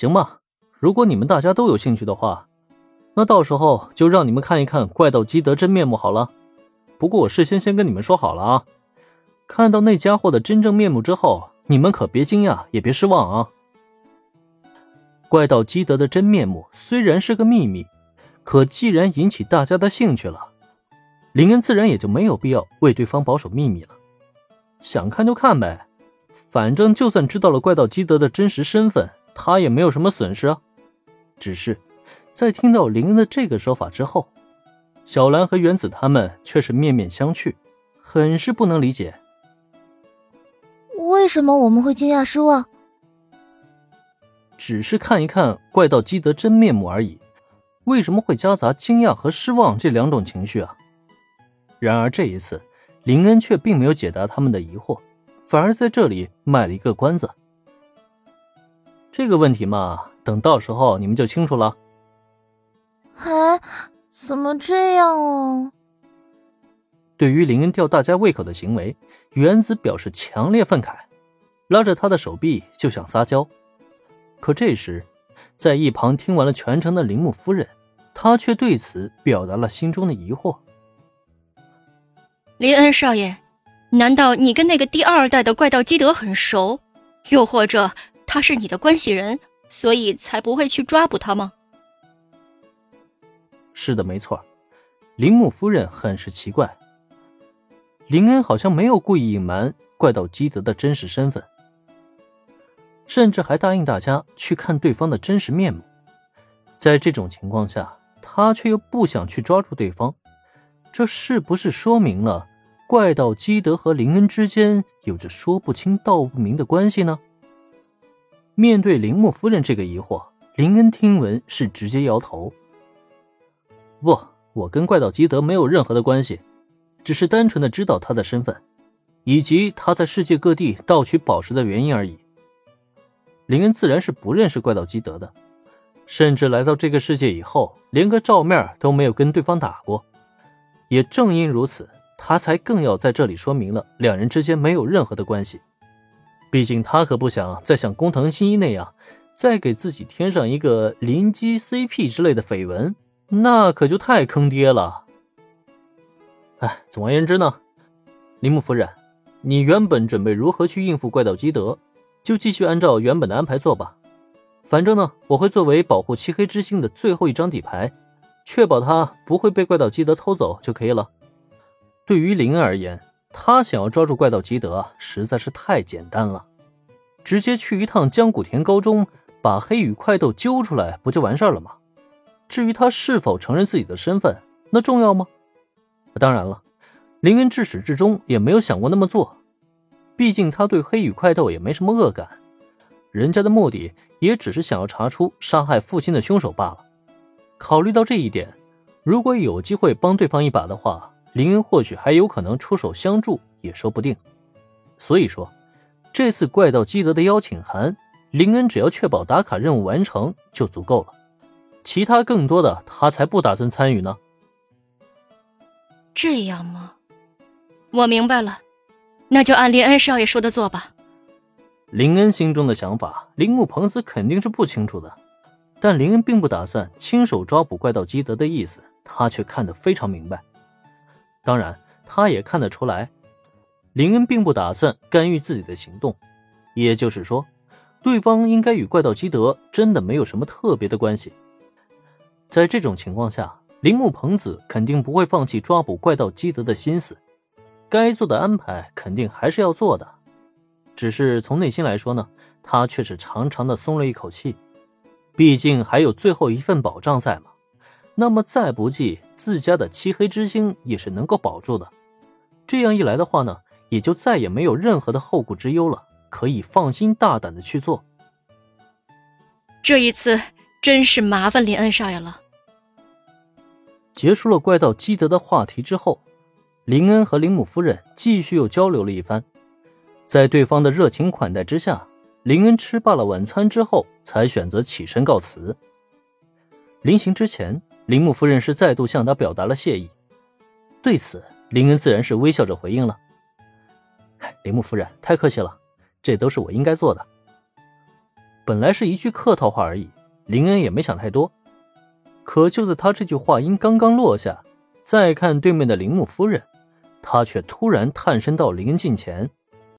行吧，如果你们大家都有兴趣的话，那到时候就让你们看一看怪盗基德真面目好了。不过我事先先跟你们说好了啊，看到那家伙的真正面目之后，你们可别惊讶，也别失望啊。怪盗基德的真面目虽然是个秘密，可既然引起大家的兴趣了，林恩自然也就没有必要为对方保守秘密了。想看就看呗，反正就算知道了怪盗基德的真实身份，他也没有什么损失啊。只是在听到林恩的这个说法之后，小兰和原子他们却是面面相觑，很是不能理解，为什么我们会惊讶失望？只是看一看怪盗基德真面目而已，为什么会夹杂惊讶和失望这两种情绪啊？然而这一次，林恩却并没有解答他们的疑惑，反而在这里卖了一个关子。这个问题嘛，等到时候你们就清楚了。哎，怎么这样啊？对于林恩吊大家胃口的行为，原子表示强烈愤慨，拉着他的手臂就想撒娇。可这时，在一旁听完了全程的铃木夫人，她却对此表达了心中的疑惑。林恩少爷，难道你跟那个第二代的怪盗基德很熟？又或者他是你的关系人，所以才不会去抓捕他吗？是的，没错。铃木夫人很是奇怪，林恩好像没有故意隐瞒怪盗基德的真实身份。甚至还答应大家去看对方的真实面目，在这种情况下，他却又不想去抓住对方，这是不是说明了怪盗基德和林恩之间有着说不清道不明的关系呢？面对铃木夫人这个疑惑，林恩听闻是直接摇头：“不，我跟怪盗基德没有任何的关系，只是单纯的知道他的身份，以及他在世界各地盗取宝石的原因而已。”林恩自然是不认识怪盗基德的，甚至来到这个世界以后，连个照面都没有跟对方打过。也正因如此，他才更要在这里说明了两人之间没有任何的关系。毕竟他可不想再像工藤新一那样，再给自己添上一个临机 CP 之类的绯闻，那可就太坑爹了。哎，总而言之呢，铃木夫人，你原本准备如何去应付怪盗基德？就继续按照原本的安排做吧，反正呢，我会作为保护漆黑之星的最后一张底牌，确保他不会被怪盗基德偷走就可以了。对于林恩而言，他想要抓住怪盗基德实在是太简单了，直接去一趟江古田高中，把黑羽快斗揪出来，不就完事儿了吗？至于他是否承认自己的身份，那重要吗？当然了，林恩至始至终也没有想过那么做。毕竟他对黑羽快斗也没什么恶感，人家的目的也只是想要查出杀害父亲的凶手罢了。考虑到这一点，如果有机会帮对方一把的话，林恩或许还有可能出手相助，也说不定。所以说，这次怪盗基德的邀请函，林恩只要确保打卡任务完成就足够了，其他更多的他才不打算参与呢。这样吗？我明白了。那就按林恩少爷说的做吧。林恩心中的想法，铃木朋子肯定是不清楚的，但林恩并不打算亲手抓捕怪盗基德的意思，他却看得非常明白。当然，他也看得出来，林恩并不打算干预自己的行动，也就是说，对方应该与怪盗基德真的没有什么特别的关系。在这种情况下，铃木朋子肯定不会放弃抓捕怪盗基德的心思。该做的安排肯定还是要做的，只是从内心来说呢，他却是长长的松了一口气。毕竟还有最后一份保障在嘛。那么再不济，自家的漆黑之星也是能够保住的。这样一来的话呢，也就再也没有任何的后顾之忧了，可以放心大胆的去做。这一次真是麻烦林恩少爷了。结束了怪盗基德的话题之后。林恩和林姆夫人继续又交流了一番，在对方的热情款待之下，林恩吃罢了晚餐之后，才选择起身告辞。临行之前，林木夫人是再度向他表达了谢意，对此，林恩自然是微笑着回应了：“林木夫人，太客气了，这都是我应该做的。”本来是一句客套话而已，林恩也没想太多。可就在他这句话音刚刚落下，再看对面的铃木夫人，她却突然探身到林恩近前，